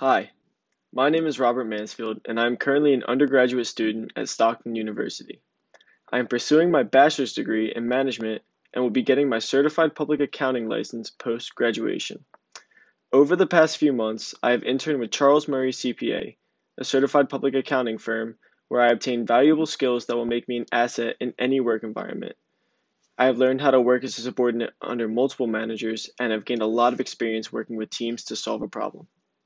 Hi, my name is Robert Mansfield, and I am currently an undergraduate student at Stockton University. I am pursuing my bachelor's degree in management and will be getting my certified public accounting license post graduation. Over the past few months, I have interned with Charles Murray CPA, a certified public accounting firm, where I obtained valuable skills that will make me an asset in any work environment. I have learned how to work as a subordinate under multiple managers and have gained a lot of experience working with teams to solve a problem.